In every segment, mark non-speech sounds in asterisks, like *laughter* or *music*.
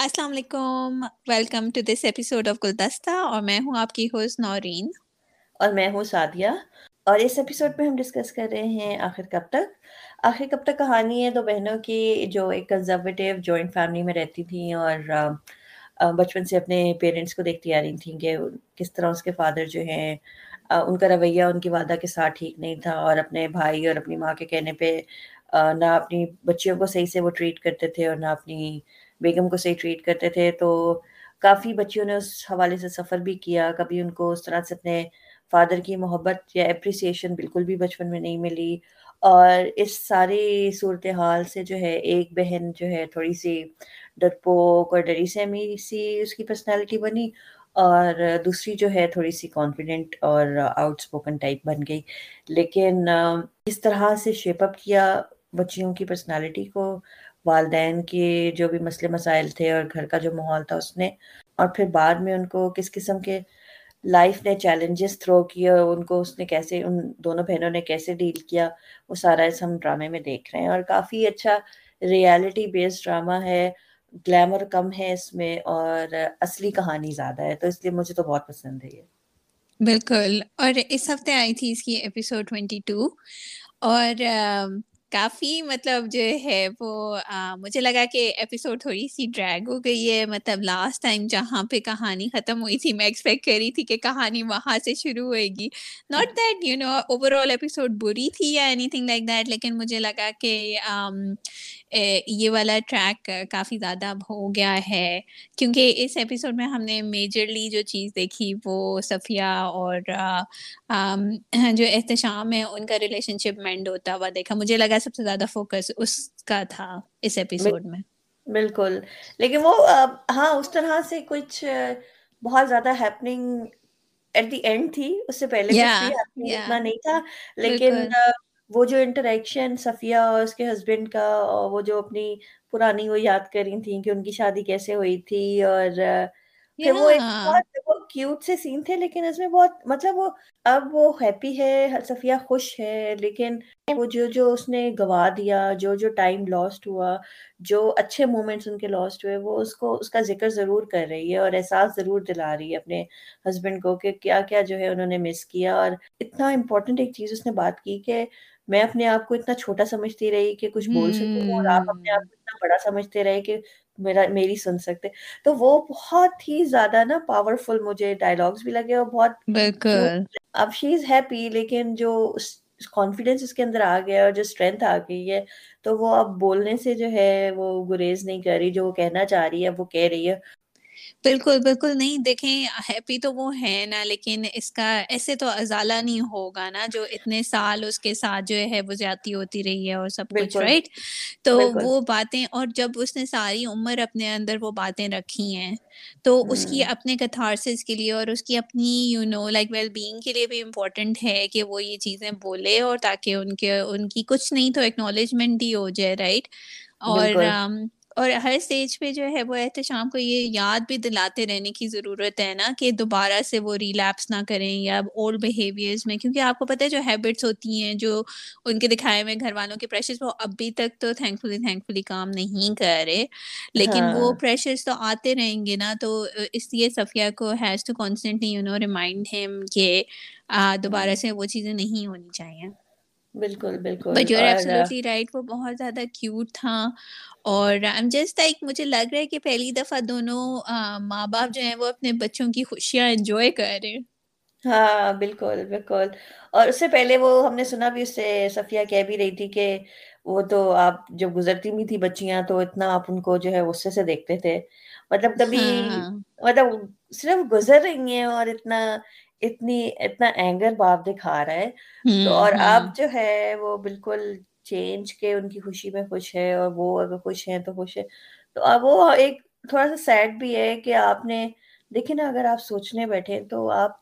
السلام علیکم welcome to this episode of Guldasta اور میں ہوں آپ کی ہوسٹ نورین۔ اور میں ہوں سعدیہ۔ اور اس ایپیسوڈ میں ہم ڈسکس کر رہے ہیں آخر کب تک؟ آخر کب تک کہانی ہے دو بہنوں کی جو ایک کنزرویٹیو جوائنٹ فیملی میں رہتی تھیں اور بچپن سے اپنے پیرنٹس کو دیکھتی آ رہی تھیں کہ کس طرح اس کے فادر جو ہیں ان کا رویہ، ان کی والدہ کے ساتھ ٹھیک نہیں تھا اور اپنے بھائی اور اپنی ماں کے کہنے پہ نہ اپنی بچیوں کو صحیح سے وہ ٹریٹ کرتے تھے اور نہ اپنی بیگم کو صحیح ٹریٹ کرتے تھے، تو کافی بچیوں نے اس حوالے سے سفر بھی کیا۔ کبھی ان کو اس طرح سے اپنے فادر کی محبت یا اپریسیشن بالکل بھی بچپن میں نہیں ملی۔ اور اس ساری صورتحال سے جو ہے، ایک بہن جو ہے، تھوڑی سی ڈرپوک اور ڈری سیمی سی اس کی پرسنالٹی بنی۔ اور دوسری جو ہے، تھوڑی سی کانفیڈنٹ اور آؤٹ اسپوکن ٹائپ بن گئی۔ لیکن اس طرح سے شیپ اپ کیا بچیوں کی پرسنالٹی کو۔ والدین کے جو بھی مسئلے مسائل تھے اور گھر کا جو ماحول تھا اس نے، اور پھر بعد میں ان کو کس قسم کے لائف نے چیلنجز تھرو کیا، ان کو اس نے کیسے، ان دونوں بہنوں نے کیسے ڈیل کیا، وہ سارا اس ہم ڈرامے میں دیکھ رہے ہیں۔ اور کافی اچھا ریالٹی بیسڈ ڈرامہ ہے، گلیمر کم ہے اس میں اور اصلی کہانی زیادہ ہے، تو اس لیے مجھے تو بہت پسند ہے یہ۔ بالکل، اور اس ہفتے آئی تھی اس کی ایپیسوڈ ٹوینٹی ٹو اور کافی مطلب جو ہے وہ مجھے لگا کہ ایپیسوڈ تھوڑی سی ڈریگ ہو گئی ہے۔ مطلب لاسٹ ٹائم جہاں پہ کہانی ختم ہوئی تھی، میں ایکسپیکٹ کر رہی تھی کہ کہانی وہاں سے شروع ہوئے گی۔ Not that you know overall episode بری تھی یا اینی تھنگ لائک دیٹ لیکن مجھے لگا کہ یہ والا ٹریک کافی زیادہ ہو گیا ہے۔ کیونکہ اس ایپیسوڈ میں ہم نے میجرلی جو چیز دیکھی، وہ صفیہ اور جو احتشام ہے، ان کا ریلیشن شپ مینڈ ہوتا ہوا دیکھا۔ مجھے لگا سب سے زیادہ فوکس اس کا تھا اس ایپیسوڈ میں۔ بالکل۔ لیکن وہ ہاں اس طرح سے کچھ بہت زیادہ ہیپننگ ایٹ دی اینڈ تھی۔ اس سے پہلے اتنا نہیں تھا۔ لیکن وہ جو انٹریکشن صفیہ اور اس کے ہسبینڈ کا وہ جو اپنی پرانی وہ یاد کر رہی تھیں کہ ان کی شادی کیسے ہوئی تھی اور پھر وہ ایک بہت کیوٹ سے سین تھے لیکن اس میں بہت مطلب وہ اب وہ ہیپی ہے صفیہ خوش ہے لیکن وہ جو جو اس نے گوا دیا جو جو ٹائم لاسٹ ہوا جو اچھے مومنٹس ان کے لاسٹ ہوئے وہ اس کو اس کا ذکر ضرور کر رہی ہے اور احساس ضرور دلا رہی ہے اپنے ہسبینڈ کو کہ کیا کیا جو ہے انہوں نے مس کیا اور اتنا امپورٹنٹ ایک چیز اس نے بات کی کہ میں اپنے آپ کو اتنا چھوٹا سمجھتی رہی کہ کچھ بول سکوں اور آپ اپنے آپ کو اتنا بڑا سمجھتے رہے کہ میرا میری سن سکتے تو وہ بہت ہی زیادہ نا پاورفل مجھے ڈائلگس بھی لگے اور بہت بالکل۔ اب شی از ہیپی لیکن جو کانفیڈینس اس کے اندر آ گیا اور جو اسٹرینتھ آ گئی ہے تو وہ اب بولنے سے جو ہے وہ گریز نہیں کر رہی جو وہ کہنا چاہ رہی ہے وہ کہہ رہی ہے۔ بالکل بالکل نہیں دیکھیں ہیپی تو وہ ہے نا لیکن اس کا ایسے تو ازالہ نہیں ہوگا نا جو اتنے سال اس کے ساتھ جو ہے وہ زیادتی ہوتی رہی ہے اور سب کچھ رائٹ تو وہ باتیں اور جب اس نے ساری عمر اپنے اندر وہ باتیں رکھی ہیں تو اس کی اپنے کتھارسس کے لیے اور اس کی اپنی you know like well being کے لیے بھی امپورٹنٹ ہے کہ وہ یہ چیزیں بولے اور تاکہ ان کے ان کی کچھ نہیں تو ایکنالجمنٹ ہی ہو جائے رائٹ اور اور ہر اسٹیج پہ جو ہے وہ احتشام کو یہ یاد بھی دلاتے رہنے کی ضرورت ہے نا کہ دوبارہ سے وہ ریلیپس نہ کریں یا اولڈ بیہیویئرز میں کیونکہ آپ کو پتہ ہے جو ہیبٹس ہوتی ہیں جو ان کے دکھائے ہوئے گھر والوں کے پریشرز وہ ابھی تک تو تھینک فلی تھینک فلی کام نہیں کر رہے لیکن وہ پریشرز تو آتے رہیں گے نا تو اس لیے صفیہ کو has to constantly you know remind ہم کہ دوبارہ سے وہ چیزیں نہیں ہونی چاہیے۔ بالکل بالکل بٹ یو ایبسلیٹلی رائٹ وہ بہت زیادہ کیوٹ تھا اور جسٹ لائک مجھے لگ رہا ہے کہ پہلی دفعہ دونوں ماں باپ جو ہیں وہ اپنے بچوں کی خوشیاں انجوائے کر رہے ہیں۔ ہاں بالکل بالکل۔ اور اس سے پہلے وہ ہم نے سنا بھی اس سے صفیہ کہہ بھی رہی تھی کہ وہ تو آپ جب گزرتی بھی تھی بچیاں تو اتنا آپ ان کو جو ہے غصے سے دیکھتے تھے۔ مطلب کبھی مطلب صرف گزر رہی ہیں اور اتنا اتنی اتنا اینگر باپ دکھا رہا ہے۔ تو اور اب جو ہے وہ بالکل چینج کے ان کی خوشی میں خوش ہے اور وہ اگر خوش ہیں تو خوش ہے تو اب وہ ایک تھوڑا سا سیڈ بھی ہے کہ آپ نے دیکھیں نا اگر آپ سوچنے بیٹھے تو آپ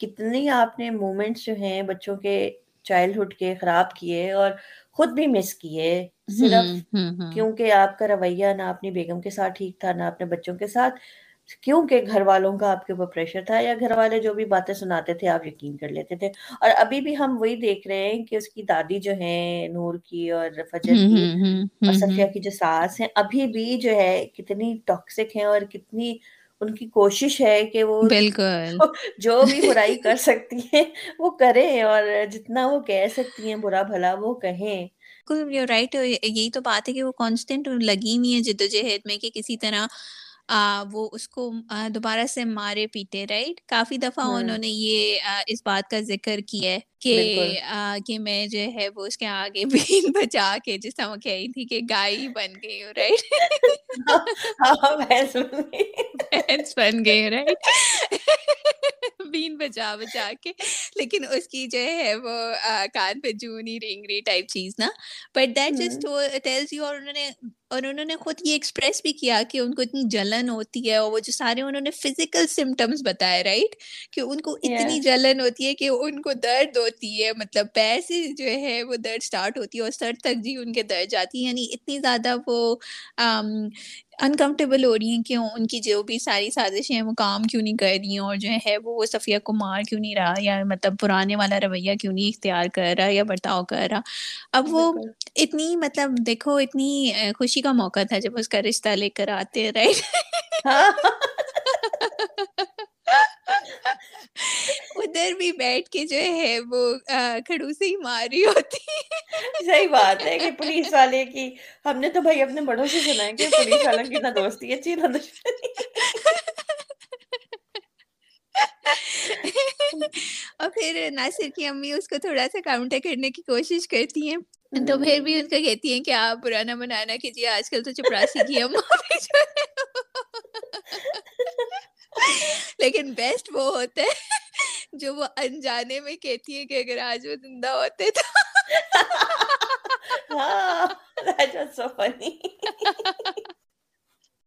کتنی آپ نے مومنٹس جو ہیں بچوں کے چائلڈہڈ کے خراب کیے اور خود بھی مس کیے۔ صرف کیونکہ آپ کا رویہ نہ اپنی بیگم کے ساتھ ٹھیک تھا نہ اپنے بچوں کے ساتھ۔ کیونکہ گھر والوں کا آپ کے اوپر پریشر تھا یا گھر والے جو بھی باتیں سناتے تھے آپ یقین کر لیتے تھے؟ اور ابھی بھی ہم وہی دیکھ رہے ہیں کہ اس کی دادی جو ہیں نور کی اور فجر کی اور صفیہ کی جو ساس ہیں ابھی بھی جو ہے کتنی ٹاکسک ہیں اور کتنی ان کی کوشش ہے کہ وہ بالکل۔ جو بھی برائی کر سکتی ہیں وہ کریں اور جتنا وہ کہہ سکتی ہیں برا بھلا وہ کہیں۔ رائٹ یہی تو بات ہے کہ وہ کانسٹینٹ لگی ہوئی ہے جدوجہد میں کہ کسی طرح وہ اس کو دوبارہ سے مارے پیٹے رائٹ کافی دفعہ انہوں نے یہ اس بات کا ذکر کیا ہے کہ کہ میں جو ہے وہ اس کے آگے بین *laughs* بچا کے جس طرح وہ کہی تھی کہ گائے بن گئی ہوں رائٹ بھینس بن گئی۔ رائٹ بین بچا بچا کے۔ لیکن اس کی جو ہے وہ کان پہ جونی رینگری ٹائپ چیز نا۔ But that just tells you اور انہوں نے اور انہوں نے خود یہ ایکسپریس بھی کیا کہ ان کو اتنی جلن ہوتی ہے اور وہ جو سارے انہوں نے فزیکل سمٹمس بتائے رائٹ کہ ان کو اتنی جلن ہوتی ہے کہ ان کو درد ہوتی ہے مطلب پیر سے جو ہے وہ درد اسٹارٹ ہوتی ہے اور سر تک جی ان کے درد جاتی ہے یعنی اتنی زیادہ وہ انکمفرٹیبل ہو رہی ہیں کہ ان کی جو بھی ساری سازشیں ہیں وہ کام کیوں نہیں کر رہی ہیں اور جو ہے وہ صفیہ کو مار کیوں نہیں رہا یا مطلب پرانے والا رویہ کیوں نہیں اختیار کر رہا یا برتاؤ کر رہا۔ اب وہ اتنی مطلب دیکھو اتنی خوشی کا موقع تھا جب اس کا رشتہ لے کر آتے رائٹ *laughs* ادھر بھی بیٹھ کے جو ہے وہ کھڑو سے ہی ماری ہوتی۔ صحیح بات ہے کہ پولیس والے کی ہم نے تو بھائی اپنے بڑوں سے سنا ہے کہ پولیس والوں کی نہ دوستی اچھی نہ دشمنی۔ اور پھر ناصر کی امی اس کو تھوڑا سا کاؤنٹر کرنے کی کوشش کرتی ہیں۔ تو پھر بھی ان کا کہتی ہیں کہ آپ پرانا منانا کیجیے آج کل تو چپراسی کی ہم لیکن بیسٹ وہ ہوتا ہے جو وہ انجانے میں کہتی ہے کہ اگر آج وہ زندہ ہوتے تو۔ *laughs*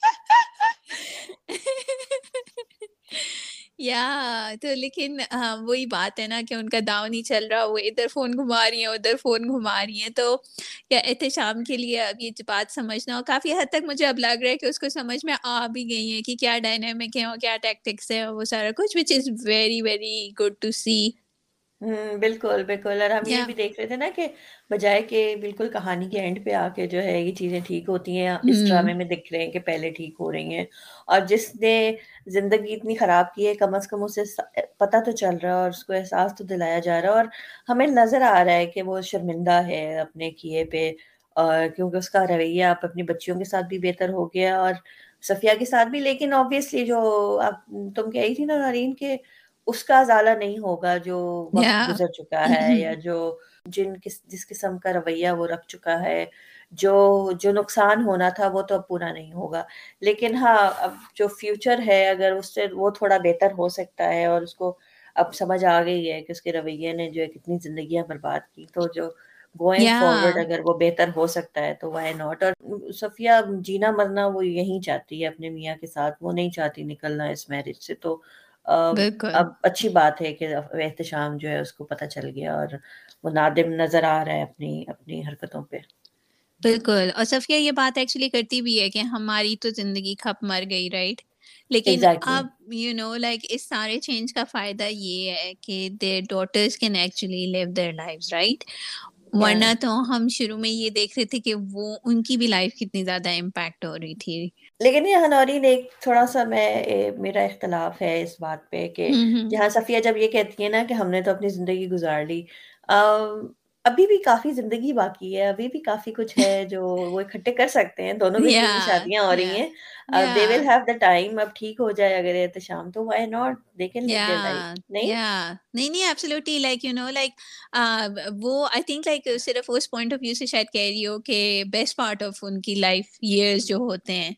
*laughs* یا تو لیکن ہاں، وہی بات ہے نا کہ ان کا داؤ نہیں چل رہا، وہ ادھر فون گھما رہی ہیں، ادھر فون گھما رہی ہیں، تو یا احتشام کے لیے اب یہ بات سمجھنا ہو کافی حد تک مجھے اب لگ رہا ہے کہ اس کو سمجھ میں آ بھی گئی ہیں کہ کیا ڈائنامک ہے اور کیا ٹیکٹکس ہیں وہ سارا کچھ which is very very good to see بالکل بالکل۔ اور ہم یہ بھی دیکھ رہے تھے نا کہ بجائے کہ بالکل کہانی کے اینڈ پہ آ کے جو ہے یہ چیزیں ٹھیک ہوتی ہیں اس ڈرامے میں دکھ رہے ہیں کہ پہلے ٹھیک ہو رہی ہیں۔ اور جس نے زندگی اتنی خراب کی ہے کم از کم اسے پتہ تو چل رہا ہے اور اس کو احساس تو دلایا جا رہا ہے۔ اور ہمیں نظر آ رہا ہے کہ وہ شرمندہ ہے اپنے کیے پہ۔ اور کیونکہ اس کا رویہ آپ اپنی بچیوں کے ساتھ بھی بہتر ہو گیا اور صفیہ کے ساتھ بھی۔ لیکن آبویسلی جو آپ تم کہی تھی نا نارین کہ اس کا ازالہ نہیں ہوگا جو وقت گزر چکا ہے *laughs* یا جو جن کس جس قسم کا رویہ وہ رکھ چکا ہے جو جو نقصان ہونا تھا وہ تو اب پورا نہیں ہوگا۔ لیکن ہاں اب جو فیوچر ہے اگر اس سے وہ تھوڑا بہتر ہو سکتا ہے اور اس کو اب سمجھ آ گئی ہے کہ اس کے رویے نے جو کتنی زندگیاں برباد کی تو جو گوئنگ فارورڈ اگر وہ بہتر ہو سکتا ہے تو وائی ناٹ اور صفیہ جینا مرنا وہ یہی چاہتی ہے اپنے میاں کے ساتھ وہ نہیں چاہتی نکلنا اس میرج سے تو اب اچھی بات ہے کہ احتشام جو ہے اس کو پتہ چل گیا اور وہ نادم نظر آ رہا ہے اپنی اپنی حرکتوں پہ۔ بالکل۔ اور صفیہ یہ بات ایکچولی کرتی بھی ہے کہ ہماری تو زندگی کھپ مر گئی رائٹ لیکن اب یو نو لائک اس سارے چینج کا فائدہ یہ ہے کہ their daughters can actually live their life right ورنہ تو ہم شروع میں یہ دیکھ رہے تھے کہ وہ ان کی بھی لائف کتنی زیادہ امپیکٹ ہو رہی تھی۔ لیکن یہ ہنوری نے ایک تھوڑا سا میں میرا اختلاف ہے اس بات پہ کہ جہاں صفیہ جب یہ کہتی ہے نا کہ ہم نے تو اپنی زندگی گزار لی ابھی بھی کافی زندگی باقی ہے ابھی بھی کافی کچھ ہے *laughs* جو وہ اکٹھے کر سکتے ہیں۔ دونوں کی شادیاں ہو رہی ہیں۔ دے ول ہیو دا ٹائم اب ٹھیک ہو جائے اگر احتشام تو وائی ناٹ دے کین نہیں؟ نہیں نہیں absolutely like you know like وہ آئی تھنک لائک صرف اس پوائنٹ آف ویو سے شاید کہہ رہی ہو کہ بیسٹ پارٹ آف ان کی لائف ایئرز جو ہوتے ہیں۔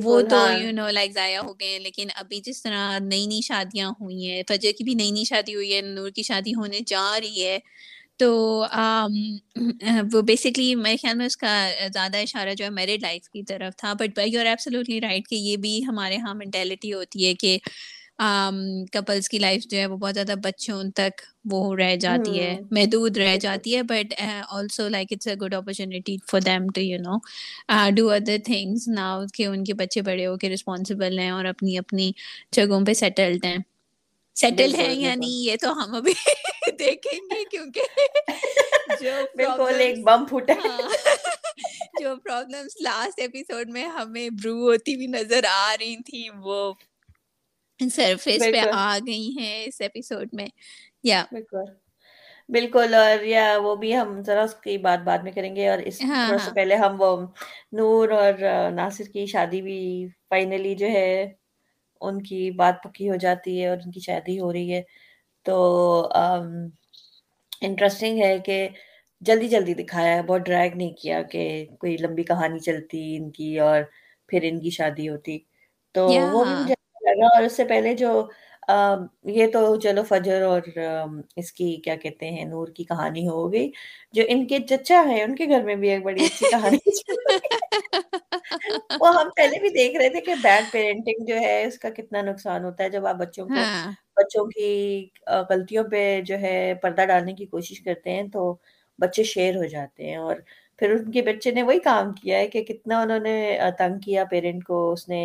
وہ تو یو نو لائک ضائع ہو گئے لیکن ابھی جس طرح نئی نئی شادیاں ہوئی ہیں فجر کی بھی نئی نئی شادی ہوئی ہے نور کی شادی ہونے جا رہی ہے۔ تو وہ بیسکلی میرے خیال میں اس کا زیادہ اشارہ جو ہے میرڈ لائف کی طرف تھا but you are absolutely right کہ یہ بھی ہمارے یہاں مینٹیلٹی ہوتی ہے کہ کپلس کی لائف جو ہے وہ بہت زیادہ بچوں تک وہ رہ جاتی ہے محدود رہ جاتی ہے but also like it's a good opportunity for them to you know do other things now کہ ان کے بچے بڑے ہو کے رسپانسبل ہیں اور اپنی اپنی جگہوں پہ سیٹلڈ ہیں۔ سیٹلڈ ہیں یا نہیں یہ تو ہم ابھی *laughs* دیکھیں گے کیونکہ *laughs* جو بالکل ایک بم پھوٹا جو پرابلمس لاسٹ ایپیسوڈ میں ہمیں برو ہوتی ہوئی نظر آ رہی تھی وہ سرفیس پہ آ گئی ہیں اس ایپیسوڈ میں۔ یا بالکل۔ اور یا وہ بھی ہم ذرا اس کی بات بعد میں کریں گے اور اس ہاں سا ہاں۔ پہلے ہم وہ نور اور ناصر کی شادی بھی فائنلی جو ہے ان کی بات پکی ہو جاتی ہے اور ان کی شادی ہو رہی ہے۔ تو انٹرسٹنگ ہے کہ جلدی جلدی دکھایا ہے بہت ڈریگ نہیں کیا کہ کوئی لمبی کہانی چلتی ان کی اور پھر ان کی شادی ہوتی۔ تو وہ بھی مجھے لگا اور اس سے پہلے جو یہ تو چلو فجر اور اس کی کیا کہتے ہیں نور کی کہانی ہو گئی۔ جو ان کے چچا ہیں ان کے گھر میں بھی ایک بڑی اچھی کہانی۔ *laughs* وہ ہم پہلے بھی دیکھ رہے تھے کہ بیڈ پیرنٹنگ جو ہے اس کا کتنا نقصان ہوتا ہے جب آپ بچوں کو ہاں۔ بچوں کی غلطیوں پہ جو ہے پردہ ڈالنے کی کوشش کرتے ہیں تو بچے شیر ہو جاتے ہیں اور پھر ان کے بچے نے وہی کام کیا ہے کہ کتنا انہوں نے تنگ کیا پیرنٹ کو اس نے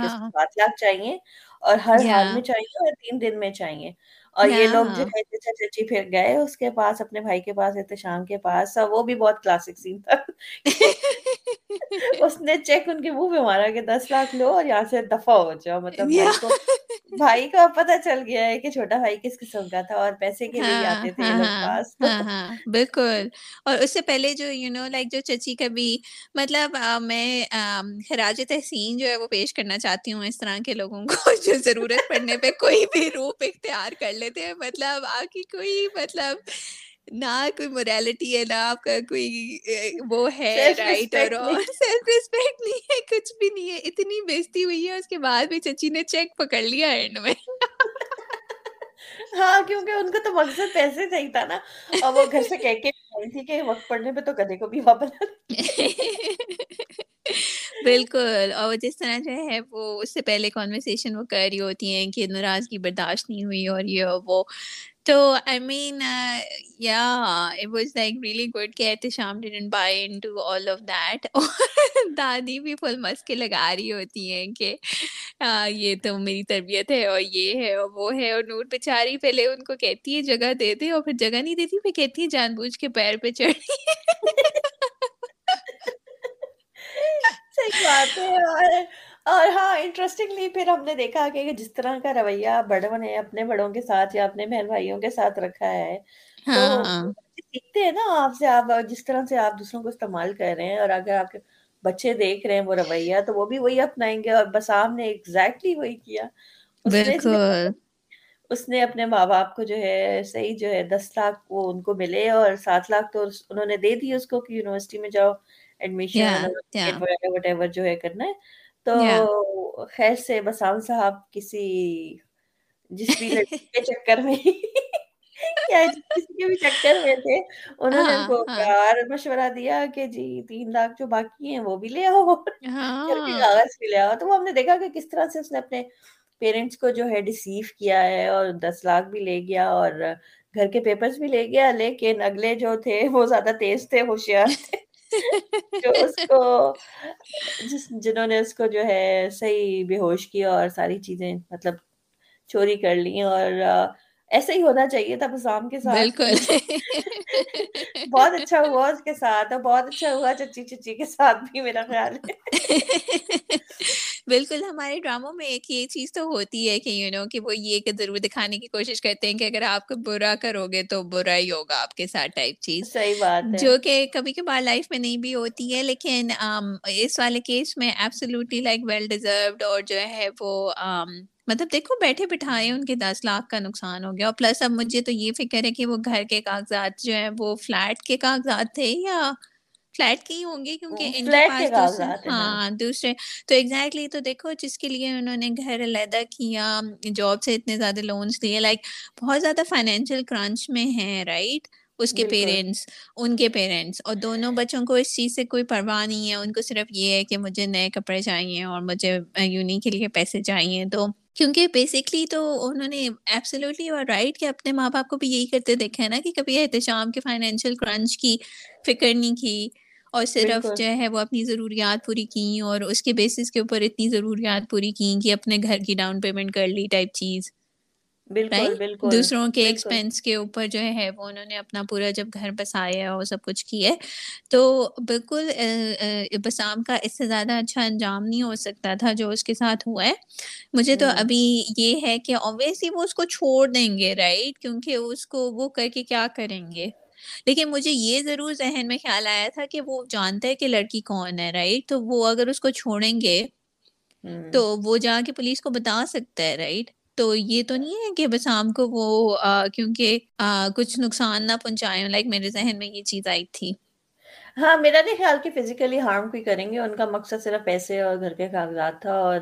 کہ سات لاکھ چاہیے اور ہر حال میں چاہیے اور تین دن میں چاہیے۔ اور یہ لوگ جو ہے چچا چچی پھر گئے اس کے پاس اپنے بھائی کے پاس احتشام کے پاس وہ بھی بہت کلاسک سین تھا *laughs* *laughs* *laughs* اس نے چیک ان کے منہ پہ مارا کہ دس لاکھ لو اور یہاں سے دفع ہو جاؤ۔ مطلب بھائی کو بھائی کو اب پتا چل گیا ہے کہ چھوٹا بھائی کس قسم کا تھا اور پیسے کے لیے آتے تھے یہ لوگ پاس۔ بالکل۔ اور اس سے پہلے جو یو نو لائک جو چچی کا بھی مطلب میں خراج تحسین جو ہے وہ پیش کرنا چاہتی ہوں اس طرح کے لوگوں کو *laughs* جو ضرورت پڑنے پہ کوئی بھی روپ اختیار کر لیتے ہیں۔ مطلب آپ کی کوئی مطلب نہ کوئی موریلٹی ہے نہ آپ کا کوئی وہ ہے رائٹ اور سیلف ریسپیکٹ نہیں۔ ہے کچھ بھی نہیں ہے۔ اتنی بےزتی ہوئی ہے اس کے بعد بھی چچی نے چیک پکڑ لیا اینڈ میں۔ ہاں کیونکہ ان کا تو مقصد پیسے صحیح تھا نا۔ اور وہ گھر سے کہہ کے تھی کہ وقت پڑنے پہ تو گدے کو بھی واپس *laughs* بالکل۔ اور جس طرح جو ہے وہ اس سے پہلے کانورسیشن وہ کر رہی ہوتی ہیں کہ ناراضگی برداشت نہیں ہوئی اور یہ وہ تو آئی مین یا it was like really good کہ Ehtisham didn't buy into all of that اور دادی بھی فل مسکے لگا رہی ہوتی ہیں کہ یہ تو میری تربیت ہے اور یہ ہے اور وہ ہے اور نور بیچاری پہلے ان کو کہتی ہے جگہ دے دے اور پھر جگہ نہیں دیتی پھر کہتی ہے جان بوجھ کے پیر پہ چڑھی صحیح بات ہے اور ہاں انٹرسٹنگلی پھر ہم نے دیکھا کہ جس طرح کا رویہ بڑوں نے اپنے بڑوں کے ساتھ یا اپنے بہن بھائیوں کے ساتھ رکھا ہے تو سیکھتے ہیں نا آپ سے آپ جس طرح سے آپ دوسروں کو استعمال کر رہے ہیں اور اگر آپ کے بچے دیکھ رہے ہیں وہ رویہ تو وہ بھی وہی اپنائیں گے اور بسام نے ایگزیکٹلی وہی کیا۔ بالکل۔ اس نے اپنے ماں باپ کو جو ہے صحیح جو ہے دس لاکھ وہ ان کو ملے اور سات لاکھ تو انہوں نے دے دی اس کو کہ یونیورسٹی میں جاؤ ایڈمیشن وٹ ایور جو ہے کرنا ہے۔ تو خیر سے بسام صاحب کسی جس بھی *laughs* کے چکر میں کیا *laughs* کسی کے بھی چکر میں تھے انہوں نے ان کو پیار مشورہ دیا کہ جی تین لاکھ جو باقی ہیں وہ بھی لے آؤ کاغذ بھی لے آؤ۔ تو وہ ہم نے دیکھا کہ کس طرح سے اس نے اپنے پیرنٹس کو جو ہے ڈسیو کیا ہے اور دس لاکھ بھی لے گیا اور گھر کے پیپرز بھی لے گیا لیکن اگلے جو تھے وہ زیادہ تیز تھے ہوشیار *laughs* تھے۔ جو اس کو جس جنہوں نے اس کو جو ہے صحیح بے ہوش کیا اور ساری چیزیں مطلب چوری کر لی اور ایسا ہی ہونا چاہیے تھا بسام کے ساتھ بالکل بہت اچھا ہوا اس کے ساتھ اور بہت اچھا ہوا چچی چچی کے ساتھ بھی میرا خیال ہے بالکل ہمارے ڈراموں میں ایک یہ چیز تو ہوتی ہے کہ یو نو کہ وہ یہ کہ ضرور دکھانے کی کوشش کرتے ہیں کہ اگر آپ کو برا کرو گے تو برا ہی ہوگا آپ کے ساتھ ٹائپ چیز۔ صحیح بات ہے۔ جو کہ کبھی کبھار لائف میں نہیں بھی ہوتی ہے لیکن اس والے کیس میں ایبسولوٹلی لائک ویل ڈیزروڈ اور جو ہے وہ مطلب دیکھو بیٹھے بٹھائے ان کے دس لاکھ کا نقصان ہو گیا۔ اور پلس اب مجھے تو یہ فکر ہے کہ وہ گھر کے کاغذات جو ہے وہ فلیٹ کے کاغذات تھے یا فلیٹ کے ہی ہوں گے کیونکہ ان کے پاس ہاں دوسرے تو ایگزیکٹلی تو دیکھو جس کے لیے انہوں نے گھر علیحدہ کیا جاب سے اتنے زیادہ لونس لیے لائک بہت زیادہ فائنینشیل کرانچ میں ہیں رائٹ اس کے پیرنٹس ان کے پیرنٹس اور دونوں بچوں کو اس چیز سے کوئی پرواہ نہیں ہے ان کو صرف یہ ہے کہ مجھے نئے کپڑے چاہیے اور مجھے یونی کے لیے پیسے چاہیے تو کیونکہ بیسکلی تو انہوں نے ایبسلیوٹلی اور رائٹ کہ اپنے ماں باپ کو بھی یہی کرتے دیکھا ہے نا کہ کبھی احتشام کے فائنینشیل کرنچ کی فکر نہیں کی اور صرف جو ہے وہ اپنی ضروریات پوری کی اور اس کے بیسس کے اوپر اتنی ضروریات پوری کی کہ اپنے گھر کی ڈاؤن پیمنٹ کر لی ٹائپ چیز۔ بالکل بالکل دوسروں کے ایکسپینس کے اوپر جو ہے وہ انہوں نے اپنا پورا جب گھر بسایا اور سب کچھ کیا تو بالکل بسام کا اس سے زیادہ اچھا انجام نہیں ہو سکتا تھا جو اس کے ساتھ ہوا ہے۔ مجھے تو ابھی یہ ہے کہ اوبیسلی وہ اس کو چھوڑ دیں گے رائٹ کیونکہ اس کو وہ کر کے کیا کریں گے؟ لیکن مجھے یہ ضرور ذہن میں خیال آیا تھا کہ وہ جانتا ہے کہ لڑکی کون ہے رائٹ تو وہ اگر اس کو چھوڑیں گے تو وہ جا کے پولیس کو بتا سکتا ہے رائٹ تو یہ تو نہیں ہے کہ بس آم کو وہ کیونکہ کچھ نقصان نہ پہنچائے لائک میرے ذہن میں یہ چیز آئی تھی۔ ہاں میرا نہیں خیال کہ فزیکلی ہارم کوئی کریں گے۔ ان کا مقصد صرف پیسے اور گھر کے کاغذات تھا اور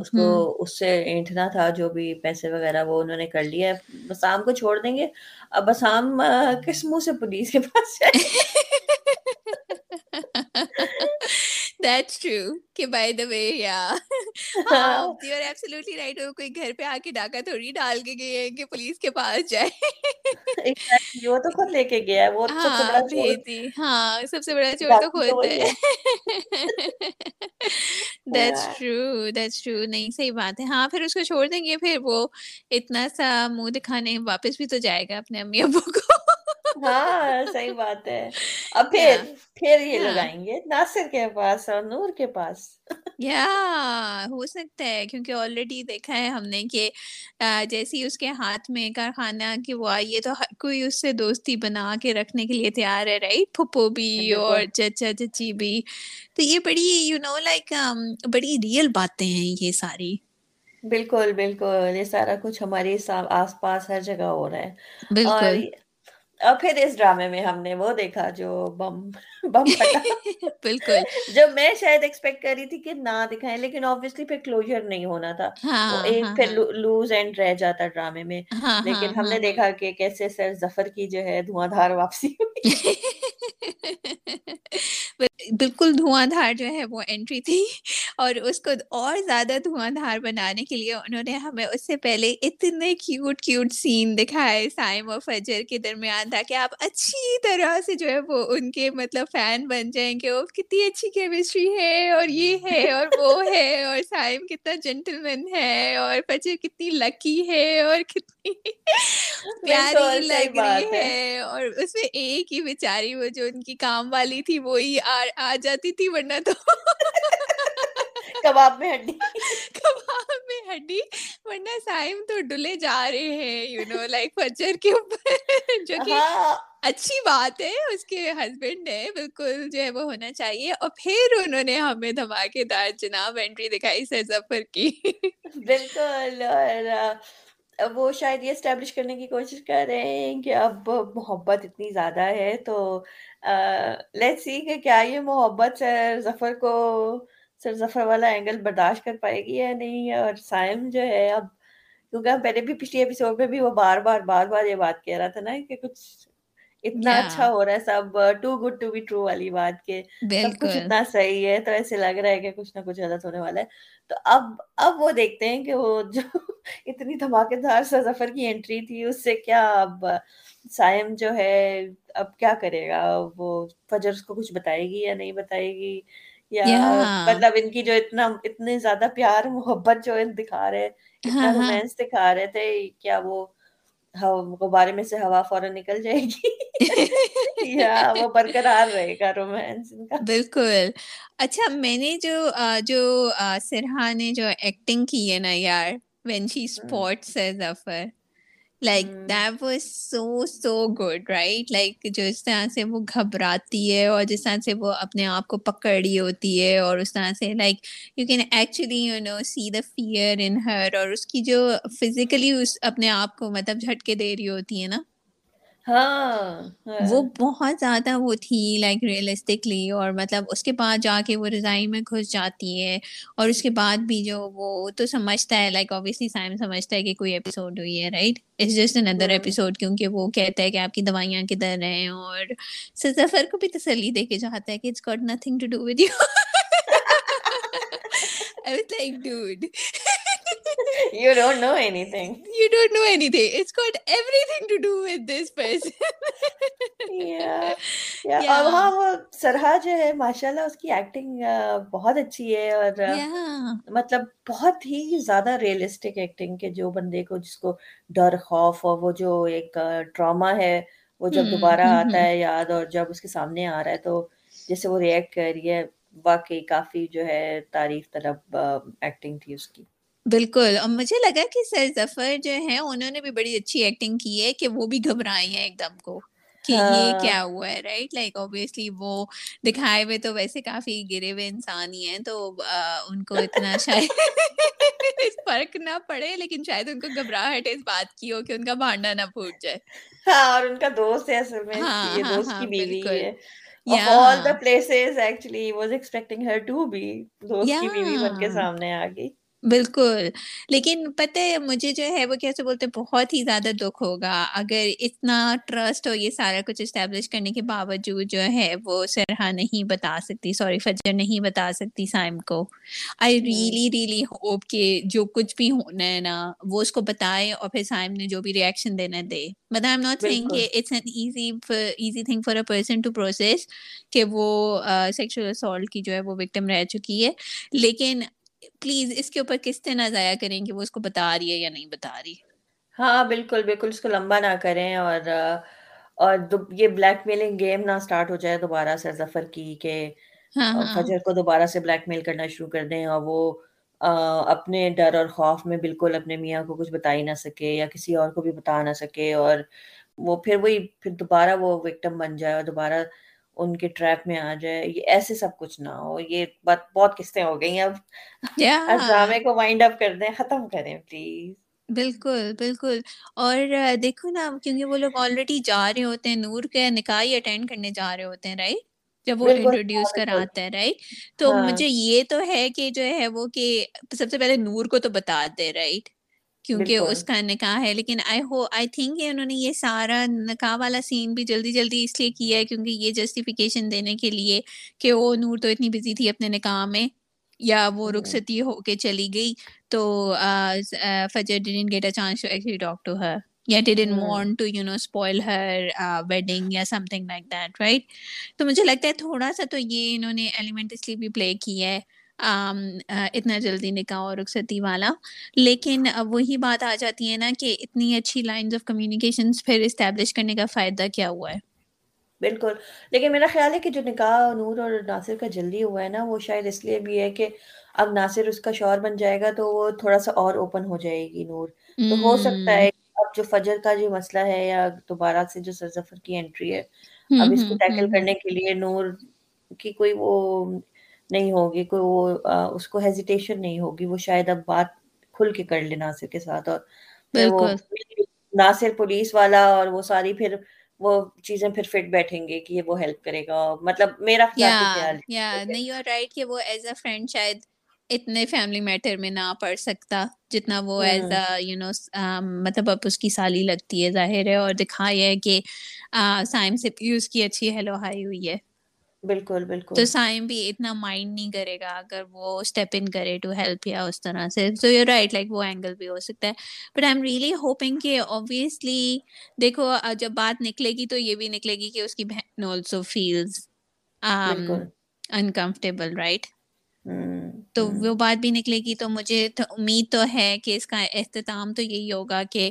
اس کو اس سے اینٹنا تھا جو بھی پیسے وغیرہ وہ انہوں نے کر لیا۔ ہے بسام کو چھوڑ دیں گے۔ اب بسام کس منہ سے پولیس کے پاس جائے؟ *laughs* That's true. کہ بائی دا وے یا رائٹ کوئی گھر پہ آ کے ڈاکہ تھوڑی ڈال کے گئے کہ پولیس کے پاس جائے وہ تو خود لے کے گیا ہے وہ سب سے بڑا چور ہاں سب سے بڑا چور تو خود ہے دیٹس ٹرو دیٹس ٹرو نہیں صحیح بات ہے ہاں پھر اس کو چھوڑ دیں گے پھر وہ اتنا سا منہ دکھانے واپس بھی تو جائے گا اپنے امی ابو کو ہاں صحیح بات ہے۔ اب پھر پھر یہ لگائیں گے ناصر کے پاس اور نور کے پاس۔ یا ہو سکتا ہے کیونکہ آلریڈی دیکھا ہے ہم نے کہ جیسی اس کے ہاتھ میں کارخانہ کی وہ آئی ہے تو ہر کوئی اس سے دوستی بنا کے رکھنے کے لیے تیار ہے رائٹ پھپھو بھی اور چچا چچی بھی۔ تو یہ بڑی یو نو لائک بڑی ریئل باتیں ہیں یہ ساری۔ بالکل بالکل۔ یہ سارا کچھ ہمارے آس پاس ہر جگہ ہو رہا ہے۔ بالکل۔ اور پھر اس ڈرامے میں ہم نے وہ دیکھا جو بم بم پھٹا۔ *laughs* بالکل۔ جو میں شاید ایکسپیکٹ کر رہی تھی کہ نہ دکھائیں لیکن آبویسلی پھر کلوجر نہیں ہونا تھا۔ ہاں، ایک ہاں، پھر لوز ہاں۔ اینڈ رہ جاتا ڈرامے میں۔ لیکن ہم نے دیکھا کہ کیسے سر ظفر کی جو ہے دھواں دھار واپسی ہوئی۔ *laughs* بالکل دھواں دھار جو ہے وہ انٹری تھی اور اس کو اور زیادہ دھواں دھار بنانے کے لیے انہوں نے ہمیں اس سے پہلے اتنے کیوٹ کیوٹ سین دکھائے سائم اور فجر کے درمیان تاکہ آپ اچھی طرح سے جو ہے وہ ان کے مطلب فین بن جائیں کہ وہ کتنی اچھی کیمسٹری ہے اور یہ ہے اور وہ ہے اور سائم کتنا جینٹل مین ہے اور فجر کتنی لکی ہے اور کتنی پیاری لگ رہی ہے اور اس میں ایک ہی بیچاری وہ جو ان کی کام والی تھی وہی آ جاتی تھی ورنہ تو کباب میں ہڈی کباب میں ہڈی ورنہ سائم تو ڈلے جا رہے ہیں یو نو لائک فجر کے اوپر جو کہ۔ اچھی بات ہے اس کے ہسبینڈ ہے بالکل جو ہے وہ ہونا چاہیے اور پھر انہوں نے ہمیں دھماکے دار جناب انٹری دکھائی سر ظفر کی بالکل اور وہ شاید یہ اسٹیبلش کرنے کی کوشش کر رہے ہیں کہ اب محبت اتنی زیادہ ہے تو لیٹ سی کہ کیا یہ محبت سر ظفر کو، سر ظفر والا اینگل برداشت کر پائے گی یا نہیں؟ اور سائم جو ہے اب، کیونکہ ہم پہلے بھی پچھلی ایپیسوڈ میں بھی وہ بار بار بار بار یہ بات کہہ رہا تھا نا کہ کچھ اتنا اچھا ہو رہا ہے سب too good to be true والی بات کے سب کچھ اتنا صحیح ہے تو ایسے لگ رہا ہے کہ کچھ نہ کچھ غلط ہونے والا ہے۔ تو اب اب وہ دیکھتے ہیں کہ وہ جو *laughs* اتنی دھماکے دار سر ظفر کی انٹری تھی اس سے کیا اب سائم جو ہے اب کیا کرے گا؟ وہ فجر اس کو کچھ بتائے گی یا نہیں بتائے گی؟ یا مطلب ان کی جو اتنا اتنے زیادہ پیار محبت جو دکھا رہے اتنا رومانس دکھا رہے تھے کیا وہ غبارے میں سے ہوا فوراً نکل جائے گی *laughs* یا وہ برقرار رہے گا رومانس ان کا۔ بالکل۔ اچھا میں نے جو جو سرحا نے جو ایکٹنگ کی ہے نا یار وین شی اسپورٹس ہے Zafar like that was so so good right like جو اس طرح سے وہ گھبراتی ہے اور جس طرح سے وہ اپنے آپ کو پکڑی ہوتی ہے اور اس طرح سے like you can actually you know see the fear in her اور اس کی جو فزیکلی اس اپنے آپ کو مطلب جھٹکے دے رہی ہوتی ہے نا وہ بہت زیادہ وہ تھی لائک ریئلسٹکلی اور مطلب اس کے بعد جا کے وہ رضائی میں گھس جاتی ہے اور اس کے بعد بھی جو وہ تو سمجھتا ہے لائک اوبیسلی سائم سمجھتا ہے کہ کوئی ایپیسوڈ ہوئی ہے right it's just another episode کیونکہ وہ کہتا ہے کہ آپ کی دوائیاں کدھر ہیں اور سفر کو بھی تسلی دے کے جاتا ہے کہ it's got nothing to do with you I was like, dude. *laughs* you don't know anything. You don't know anything. It's got everything to do with this person. yeah. *laughs* Yeah. اور ہاں وہ سرحا جو ہے ماشاء اللہ اس کی ایکٹنگ بہت اچھی ہے اور مطلب بہت ہی زیادہ ریئلسٹک ایکٹنگ کے جو بندے کو جس کو ڈر خوف اور وہ جو ایک ٹراما ہے وہ جب دوبارہ آتا ہے یاد اور جب اس کے سامنے آ رہا ہے تو جیسے وہ ریئیکٹ کر رہی ہے واقعی کافی جو ہے تعریف طلب ایکٹنگ تھی اس کی بالکل اور مجھے لگا کہ سر ظفر جو ہے انہوں نے بھی بڑی اچھی ایکٹنگ کی ہے کہ وہ بھی گھبرائی ہیں ایک دم کو کہ یہ ہاں۔ کیا ہوا ہے رائٹ لائک اوبیسلی وہ دکھائے ہوئے تو ویسے کافی گرے ہوئے انسان ہی ہیں تو ان کو اتنا *laughs* شاید *laughs* فرق نہ پڑے لیکن شاید ان کو گھبراہٹ اس بات کی ہو کہ ان کا بھانڈا نہ پھوٹ جائے۔ ہاں اور ان کا دوست ہے اصل میں ہاں یہ دوست کی بیوی ہے۔ of all the places actually was expecting her to be دوست کی بیوی بن کے سامنے آ گئی بالکل لیکن پتہ ہے مجھے جو ہے وہ کیسے بولتے بہت ہی زیادہ دکھ ہوگا اگر اتنا ٹرسٹ ہو یہ سارا کچھ اسٹیبلش کرنے کے باوجود جو ہے وہ سرحا نہیں بتا سکتی سوری فجر نہیں بتا سکتی سائم کو آئی ریئلی ریئلی ہوپ کہ جو کچھ بھی ہونا ہے نا وہ اس کو بتائے اور پھر سائم نے جو بھی ریئیکشن دینا دے but I am not saying کہ it's an easy easy thing for a person to process کہ وہ سیکشل اسالٹ کی جو ہے وہ وکٹم رہ چکی ہے لیکن پلیز اس کے اوپر کس طرح ضائع کریں کہ وہ اس کو بتا رہی ہے یا نہیں بتا رہی ہاں بالکل بالکل اس کو لمبا نہ کریں اور اور یہ بلیک میلنگ گیم نہ سٹارٹ ہو جائے دوبارہ سے ظفر کی کہ ہاں، ہاں۔ فجر کو دوبارہ سے بلیک میل کرنا شروع کر دیں اور وہ اپنے ڈر اور خوف میں بالکل اپنے میاں کو کچھ بتا ہی نہ سکے یا کسی اور کو بھی بتا نہ سکے اور وہ پھر وہی پھر دوبارہ وہ وکٹم بن جائے اور دوبارہ ان کے ٹریپ میں آ جائے یہ ایسے سب کچھ نہ ہو یہ بات بہت قسطیں ہو گئی اب ڈرامے کو وائنڈ اپ کر دیں ختم کریں پلیز بالکل بالکل۔ اور دیکھو نا کیونکہ وہ لوگ آلریڈی جا رہے ہوتے ہیں نور کے نکاح اٹینڈ کرنے جا رہے ہوتے ہیں رائٹ جب وہ انٹروڈیوس کراتا ہے رائٹ تو ہاں۔ مجھے یہ تو ہے کہ جو ہے وہ کہ سب سے پہلے نور کو تو بتا دے رائٹ کیونکہ اس کا نکاح ہے لیکن آئی ہو آئی تھنک انہوں نے یہ سارا نکاح والا سین بھی جلدی جلدی اس لیے کیا ہے کیونکہ یہ جسٹیفیکیشن دینے کے لیے کہ وہ نور تو اتنی بزی تھی اپنے نکاح میں یا وہ رخصتی ہو کے چلی گئی۔ تو Fajr didn't get a chance to actually talk to her یا didn't want to you know spoil her wedding یا something like that right تو مجھے لگتا ہے تھوڑا سا تو یہ انہوں نے ایلیمنٹ اس لیے بھی پلے کیا ہے۔ اتنا جلدی نکاح اور رخصتی والا۔ لیکن وہی بات آ جاتی ہے نا کہ اتنی اچھی لائنز آف کمیونیکیشن پھر اسٹیبلش کرنے کا فائدہ کیا ہوا ہے؟ بالکل۔ لیکن میرا خیال ہے کہ جو نکاح نور اور ناصر کا جلدی ہوا ہے نا وہ شاید اس لیے بھی ہے کہ اب ناصر اس کا شوہر بن جائے گا تو وہ تھوڑا سا اور اوپن ہو جائے گی نور۔ تو ہو سکتا ہے اب جو فجر کا جو مسئلہ ہے یا دوبارہ سے جو سرزفر کی انٹری ہے اب اس کو ٹیکل کرنے کے لیے نور کی کوئی وہ نہیں ہوگی کوئی وہ اس کو ہیزیٹیشن نہیں ہوگی وہ شاید اب بات کھل کے کر لے ناصر کے ساتھ اور وہ ناصر پولیس والا اور وہ ساری پھر وہ چیزیں پھر فٹ بیٹھیں گے کہ وہ ہیلپ کرے گا۔ مطلب میرا خیال نہیں اور رائٹ کہ وہ ایز اے فرینڈ شاید اتنے فیملی میٹر میں نہ پڑھ سکتا جتنا وہ ایز اے یو نو مطلب اب اس کی سالی لگتی ہے ظاہر ہے۔ اور دکھایا ہے کہ سائم سے اس کی اچھی ہیلو ہائی ہوئی ہے۔ بالکل بالکل۔ تو سائم بھی اتنا مائنڈ نہیں کرے گا اگر وہ اسٹیپ ان کرے ٹو ہیلپ یا اس طرح سے۔ سو یو رائٹ لائک وہ اینگل بھی ہو سکتا ہے۔ But I am really hoping کہ اوبیسلی دیکھو جب بات نکلے گی تو یہ بھی نکلے گی کہ اس کی بہن آلسو فیلز انکمفرٹیبل رائٹ تو وہ بات بھی نکلے گی تو مجھے امید تو ہے کہ اس کا اختتام تو یہی ہوگا کہ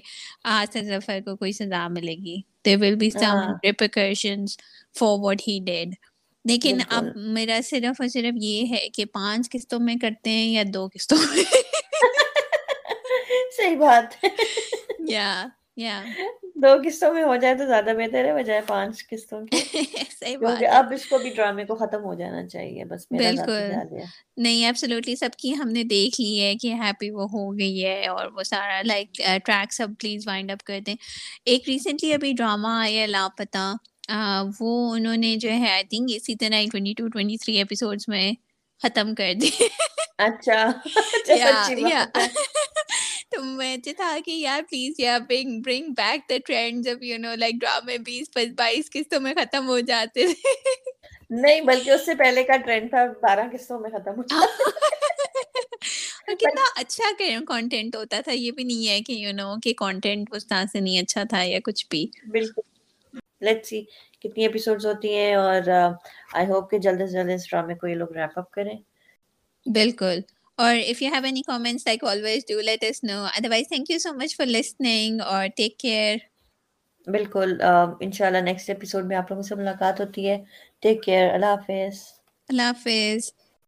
آج ظفر کو کوئی سزا ملے گی۔ There will be some repercussions for what he did لیکن اب میرا صرف اور صرف یہ ہے کہ پانچ قسطوں میں کرتے ہیں یا دو قسطوں میں؟ *laughs* صحیح بات۔ یا یا۔ دو قسطوں میں ہو جائے تو زیادہ بہتر ہے بجائے پانچ قسطوں کی *laughs* صحیح بات اب اس کو بھی ڈرامے کو ختم ہو جانا چاہیے بس بالکل۔ نہیں ایبسلوٹلی سب کی ہم نے دیکھ لی ہے کہ ہیپی وہ ہو گئی ہے اور وہ سارا لائک ٹریک سب پلیز وائنڈ اپ کر دیں۔ ایک ریسنٹلی ابھی ڈرامہ آیا لاپتہ۔ وہ انہوں نے جو ہے آئی تھنک اسی طرح twenty two twenty three episodes میں ختم کر دی۔ اچھا۔ *laughs* *laughs* تو مجھے تھا کہ یار پلیز یا bring bring back the trend جب یو نو لائک ڈرامے بیس بائیس قسطوں میں ختم ہو جاتے تھے۔ نہیں بلکہ اس سے پہلے کا ٹرینڈ تھا بارہ قسطوں میں ختم ہو *laughs* کتنا اچھا کنٹینٹ ہوتا تھا یہ بھی نہیں ہے کہ یو نو کہ کنٹینٹ اس طرح سے نہیں اچھا تھا یا کچھ بھی۔ بالکل۔ لیٹس سی کتنی ایپیسوڈز ہوتی ہیں اور آئی ہوپ کہ جلد سے جلد اس ڈرامے کو یہ لوگ ریپ اپ کریں۔ بالکل۔ اور if you have any comments like always do let us know otherwise thank you so much for listening اور ٹیک کیئر بالکل انشاءاللہ نیکسٹ ایپیسوڈ میں آپ لوگوں سے ملاقات ہوتی ہے۔ ٹیک کیئر اللہ حافظ۔ اللہ حافظ۔